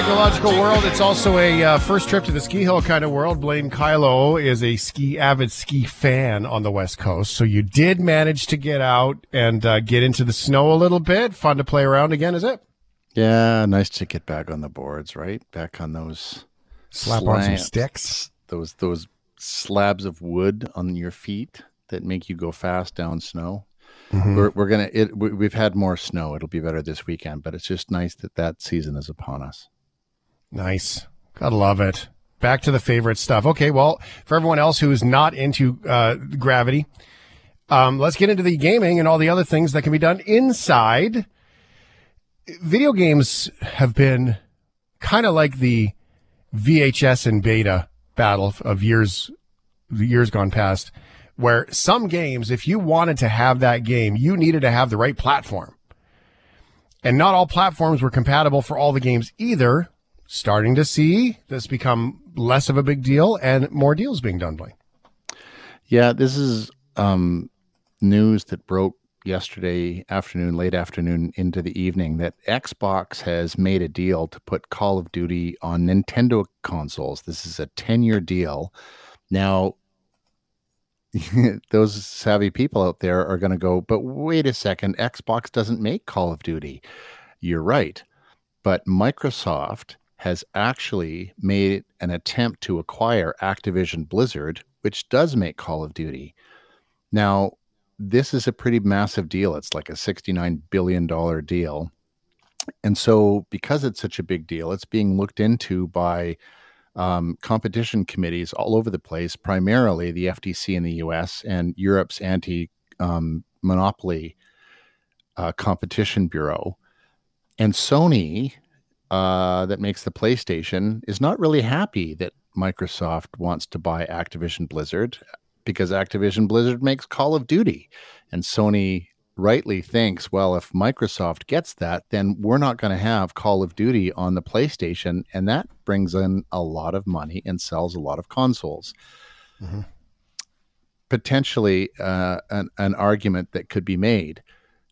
It is a technological world. It's also a uh, first trip to the ski hill kind of world. Blaine Kyllo is a ski avid ski fan on the West Coast, so you did manage to get out and uh, get into the snow a little bit. Fun to play around again, is it? Yeah, nice to get back on the boards, right? Back on those slap slabs, on some sticks. Those those slabs of wood on your feet that make you go fast down snow. Mm-hmm. We're, we're gonna it. We've had more snow. It'll be better this weekend, but it's just nice that that season is upon us. Nice, gotta love it. Back to the favorite stuff. Okay, well, for everyone else who is not into uh, gravity, um, let's get into the gaming and all the other things that can be done inside. Video games have been kind of like the VHS and beta battle of years years gone past where some games, if you wanted to have that game, you needed to have the right platform. And not all platforms were compatible for all the games either. Starting to see this become less of a big deal and more deals being done, Blaine. Yeah, this is um, news that broke yesterday afternoon, late afternoon into the evening, that Xbox has made a deal to put Call of Duty on Nintendo consoles. This is a 10 year deal. Now, those savvy people out there are going to go, but wait a second, Xbox doesn't make Call of Duty. You're right. But Microsoft has actually made an attempt to acquire Activision Blizzard, which does make Call of Duty. Now, this is a pretty massive deal. It's like a $69 billion deal. And so, because it's such a big deal, it's being looked into by um, competition committees all over the place, primarily the FTC in the US and Europe's anti um, monopoly uh, competition bureau. And Sony, uh, that makes the PlayStation, is not really happy that Microsoft wants to buy Activision Blizzard because Activision Blizzard makes Call of Duty. And Sony rightly thinks, well, if Microsoft gets that, then we're not going to have Call of Duty on the PlayStation. And that brings in a lot of money and sells a lot of consoles. Mm-hmm. Potentially uh, an, an argument that could be made.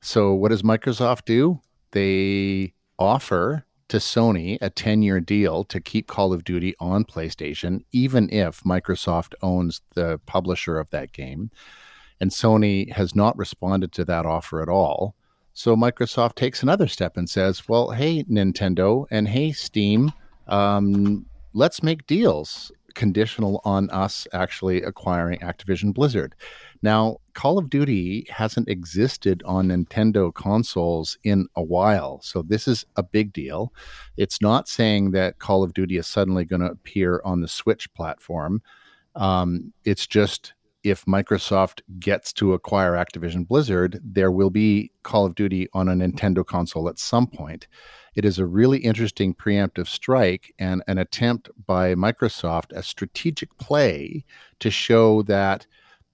So, what does Microsoft do? They offer to Sony a 10 year deal to keep Call of Duty on PlayStation, even if Microsoft owns the publisher of that game. And Sony has not responded to that offer at all. So Microsoft takes another step and says, well, hey, Nintendo and hey, Steam, um, let's make deals conditional on us actually acquiring Activision Blizzard. Now, Call of Duty hasn't existed on Nintendo consoles in a while, so this is a big deal. It's not saying that Call of Duty is suddenly going to appear on the Switch platform. Um, it's just if Microsoft gets to acquire Activision Blizzard, there will be Call of Duty on a Nintendo console at some point. It is a really interesting preemptive strike and an attempt by Microsoft, a strategic play to show that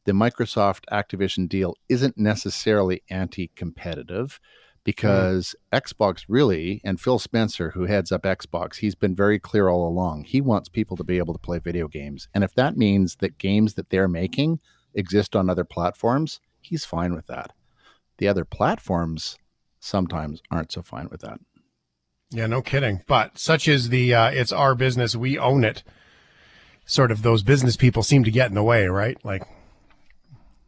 the Microsoft Activision deal isn't necessarily anti competitive because mm. Xbox really, and Phil Spencer, who heads up Xbox, he's been very clear all along. He wants people to be able to play video games. And if that means that games that they're making exist on other platforms, he's fine with that. The other platforms sometimes aren't so fine with that. Yeah, no kidding. But such is the uh, it's our business, we own it. Sort of those business people seem to get in the way, right? Like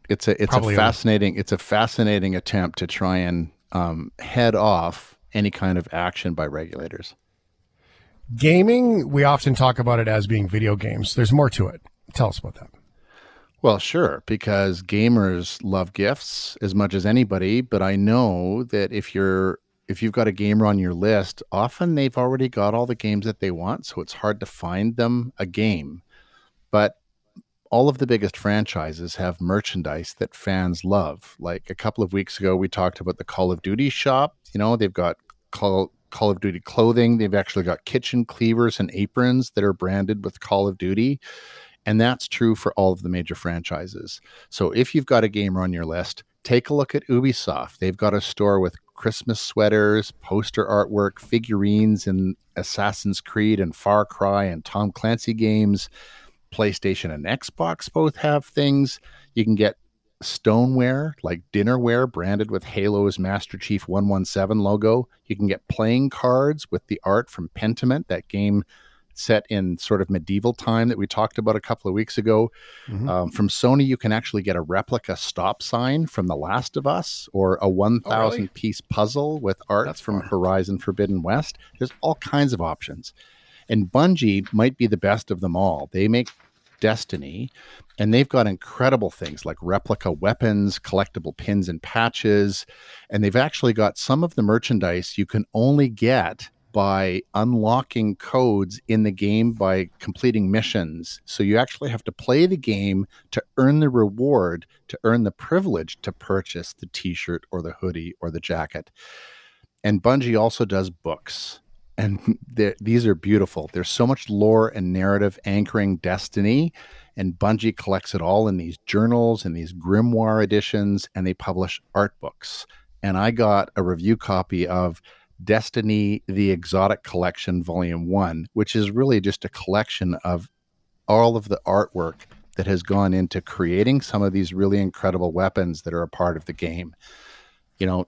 it's a it's a fascinating it's a fascinating attempt to try and um, head off any kind of action by regulators. Gaming, we often talk about it as being video games. There's more to it. Tell us about that. Well, sure, because gamers love gifts as much as anybody, but I know that if you're if you've got a gamer on your list, often they've already got all the games that they want, so it's hard to find them a game. But all of the biggest franchises have merchandise that fans love. Like a couple of weeks ago, we talked about the Call of Duty shop. You know, they've got Call, Call of Duty clothing. They've actually got kitchen cleavers and aprons that are branded with Call of Duty. And that's true for all of the major franchises. So if you've got a gamer on your list, take a look at Ubisoft. They've got a store with Christmas sweaters, poster artwork, figurines, and Assassin's Creed and Far Cry and Tom Clancy games PlayStation and Xbox both have things. You can get stoneware like dinnerware branded with Halo's Master Chief 117 logo. You can get playing cards with the art from Pentiment, that game set in sort of medieval time that we talked about a couple of weeks ago. Mm-hmm. Um, from Sony, you can actually get a replica stop sign from The Last of Us or a 1,000 oh, really? piece puzzle with art That's from fun. Horizon Forbidden West. There's all kinds of options. And Bungie might be the best of them all. They make Destiny, and they've got incredible things like replica weapons, collectible pins and patches, and they've actually got some of the merchandise you can only get by unlocking codes in the game by completing missions. So you actually have to play the game to earn the reward, to earn the privilege to purchase the t shirt or the hoodie or the jacket. And Bungie also does books and these are beautiful. There's so much lore and narrative anchoring Destiny, and Bungie collects it all in these journals and these grimoire editions, and they publish art books. And I got a review copy of Destiny: The Exotic Collection, Volume One, which is really just a collection of all of the artwork that has gone into creating some of these really incredible weapons that are a part of the game. You know,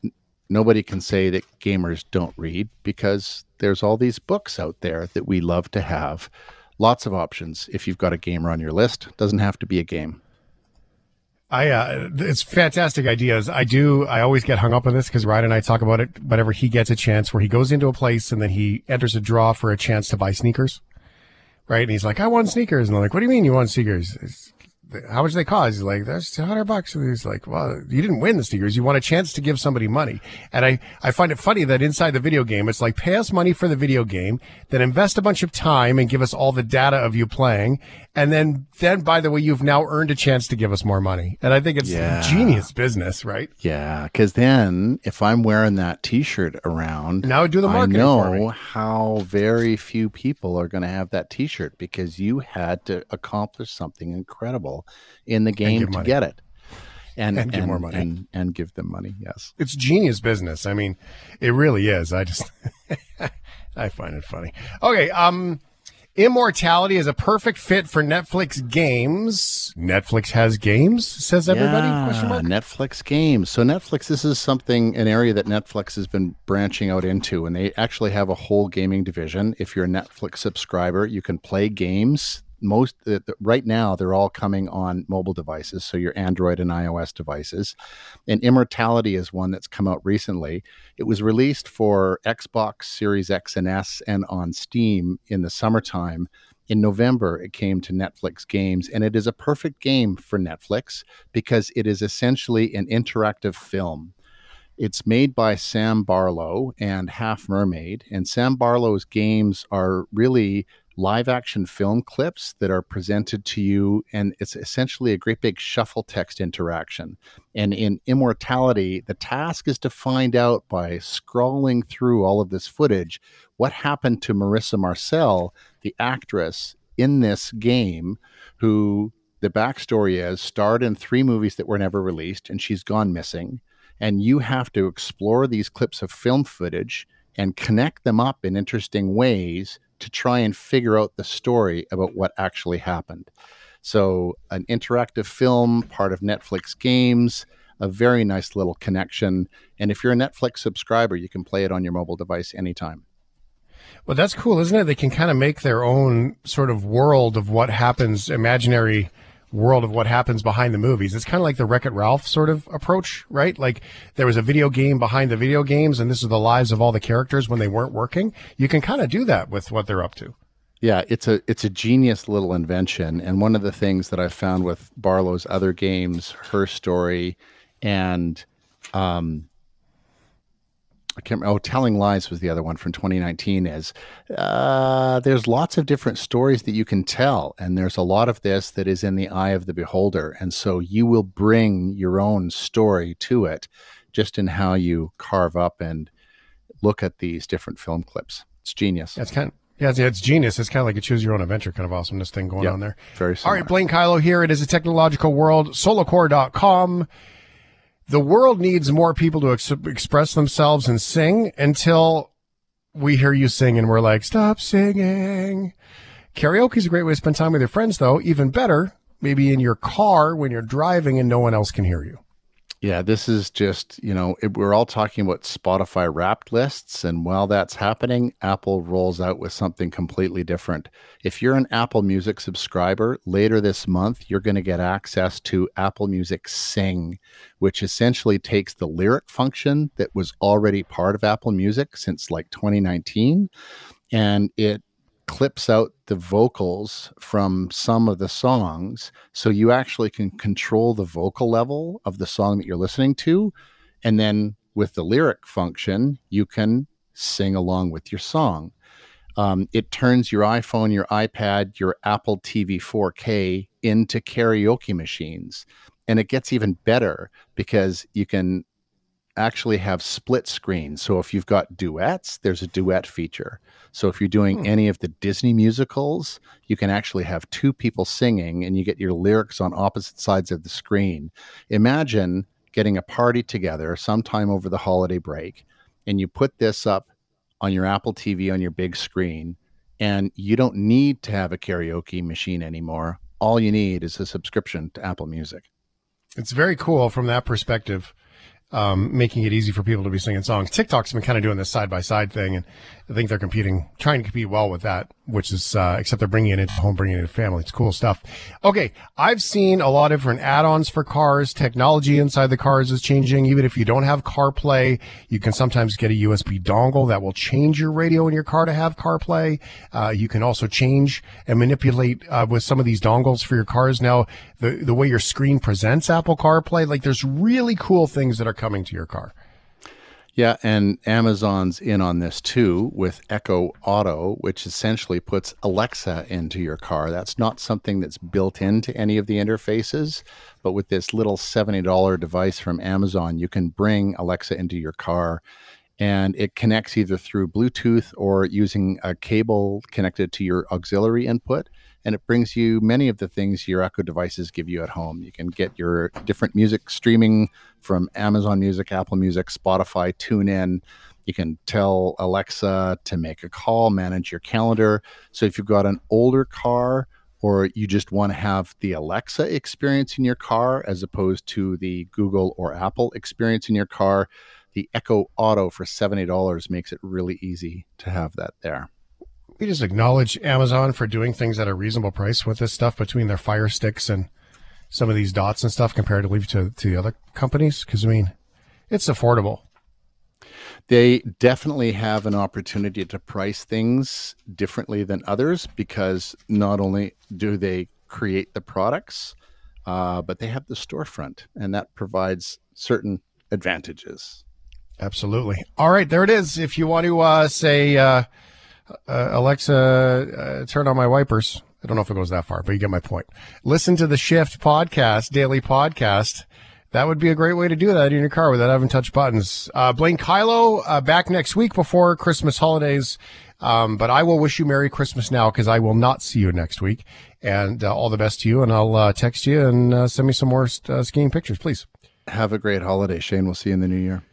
nobody can say that gamers don't read because there's all these books out there that we love to have. Lots of options if you've got a gamer on your list. Doesn't have to be a game. I uh, it's fantastic ideas. I do. I always get hung up on this because Ryan and I talk about it whenever he gets a chance where he goes into a place and then he enters a draw for a chance to buy sneakers, right? And he's like, "I want sneakers," and I'm like, "What do you mean you want sneakers?" It's, how much they cost? He's like, that's 200 bucks. And he's like, well, you didn't win the sneakers. You want a chance to give somebody money. And I, I find it funny that inside the video game, it's like pay us money for the video game, then invest a bunch of time and give us all the data of you playing. And then, then by the way, you've now earned a chance to give us more money. And I think it's yeah. genius business, right? Yeah. Cause then if I'm wearing that t-shirt around, now do the marketing I know how very few people are going to have that t-shirt because you had to accomplish something incredible in the game to get it. And, and, give more money and, and give them money. Yes, it's genius business. I mean, it really is. I just I find it funny. Okay, um, Immortality is a perfect fit for Netflix games. Netflix has games, says everybody. Yeah, Netflix games. So Netflix, this is something, an area that Netflix has been branching out into, and they actually have a whole gaming division. If you're a Netflix subscriber, you can play games most uh, right now they're all coming on mobile devices so your android and ios devices. And immortality is one that's come out recently. It was released for xbox series x and s and on steam in the summertime. In november it came to netflix games and it is a perfect game for netflix because it is essentially an interactive film. It's made by Sam Barlow and Half Mermaid, and Sam Barlow's games are really live action film clips that are presented to you, and it's essentially a great big shuffle text interaction. And in Immortality, the task is to find out by scrolling through all of this footage what happened to Marissa Marcel, the actress in this game, who the backstory is starred in three movies that were never released, and she's gone missing. And you have to explore these clips of film footage and connect them up in interesting ways to try and figure out the story about what actually happened. So, an interactive film, part of Netflix games, a very nice little connection. And if you're a Netflix subscriber, you can play it on your mobile device anytime. Well, that's cool, isn't it? They can kind of make their own sort of world of what happens, imaginary world of what happens behind the movies. It's kind of like the Wreck It Ralph sort of approach, right? Like there was a video game behind the video games, and this is the lives of all the characters when they weren't working. You can kind of do that with what they're up to. Yeah, it's a it's a genius little invention, and one of the things that I've found with Barlow's other games, Her Story, and um, I can't remember. Oh, Telling Lies was the other one from 2019. Is uh, there's lots of different stories that you can tell, and there's a lot of this that is in the eye of the beholder, and so you will bring your own story to it, just in how you carve up and look at these different film clips. It's genius. That's kind. Of- yeah, it's, it's, genius. It's kind of like a choose your own adventure kind of awesomeness thing going yep, on there. Very similar. All right, Blaine Kyllo here. It is a technological world. Solocorps.com the world needs more people to ex- express themselves and sing until we hear you sing and we're like, stop singing. Karaoke is a great way to spend time with your friends, though. Even better, maybe in your car when you're driving and no one else can hear you. Yeah, this is just, you know, it, we're all talking about Spotify wrapped lists. And while that's happening, Apple rolls out with something completely different. If you're an Apple Music subscriber, later this month, you're going to get access to Apple Music Sing, which essentially takes the lyric function that was already part of Apple Music since like 2019 and it clips out the vocals from some of the songs so you actually can control the vocal level of the song that you're listening to and then with the lyric function you can sing along with your song. Um, it turns your iphone your ipad your apple tv 4k into karaoke machines and it gets even better because you can actually have split screens. So if you've got duets, there's a duet feature. So if you're doing hmm. any of the Disney musicals, you can actually have two people singing and you get your lyrics on opposite sides of the screen. Imagine getting a party together sometime over the holiday break and you put this up on your Apple TV on your big screen and you don't need to have a karaoke machine anymore. All you need is a subscription to Apple Music. It's very cool from that perspective um, making it easy for people to be singing songs. TikTok's been kind of doing this side by side thing, and I think they're competing, trying to compete well with that, which is, uh, except they're bringing it home, bringing it into family. It's cool stuff. Okay. I've seen a lot of different add-ons for cars. Technology inside the cars is changing. Even if you don't have CarPlay, you can sometimes get a USB dongle that will change your radio in your car to have CarPlay. Uh, you can also change and manipulate, uh, with some of these dongles for your cars. Now, the, the way your screen presents Apple CarPlay, like there's really cool things that are coming to your car. Yeah, and Amazon's in on this too with Echo Auto, which essentially puts Alexa into your car. That's not something that's built into any of the interfaces, but with this little $70 device from Amazon, you can bring Alexa into your car and it connects either through Bluetooth or using a cable connected to your auxiliary input and it brings you many of the things your Echo devices give you at home. You can get your different music streaming from Amazon Music, Apple Music, Spotify, TuneIn. You can tell Alexa to make a call, manage your calendar. So if you've got an older car or you just want to have the Alexa experience in your car as opposed to the Google or Apple experience in your car, the Echo Auto for $70 makes it really easy to have that there we just acknowledge Amazon for doing things at a reasonable price with this stuff between their Fire Sticks and some of these dots and stuff comparatively to, to the other companies? Because, I mean, it's affordable. They definitely have an opportunity to price things differently than others because not only do they create the products, uh, but they have the storefront, and that provides certain advantages. Absolutely. All right, there it is. If you want to uh, say, uh, uh, Alexa, uh, turn on my wipers. I don't know if it goes that far, but you get my point. Listen to the Shift podcast, daily podcast. That would be a great way to do that in your car without having touch buttons. Uh, Blaine Kyllo, uh, back next week before Christmas holidays. Um, but I will wish you Merry Christmas now because I will not see you next week. And uh, all the best to you. And I'll uh, text you and uh, send me some more uh, skiing pictures, please. Have a great holiday, Shane. We'll see you in the new year.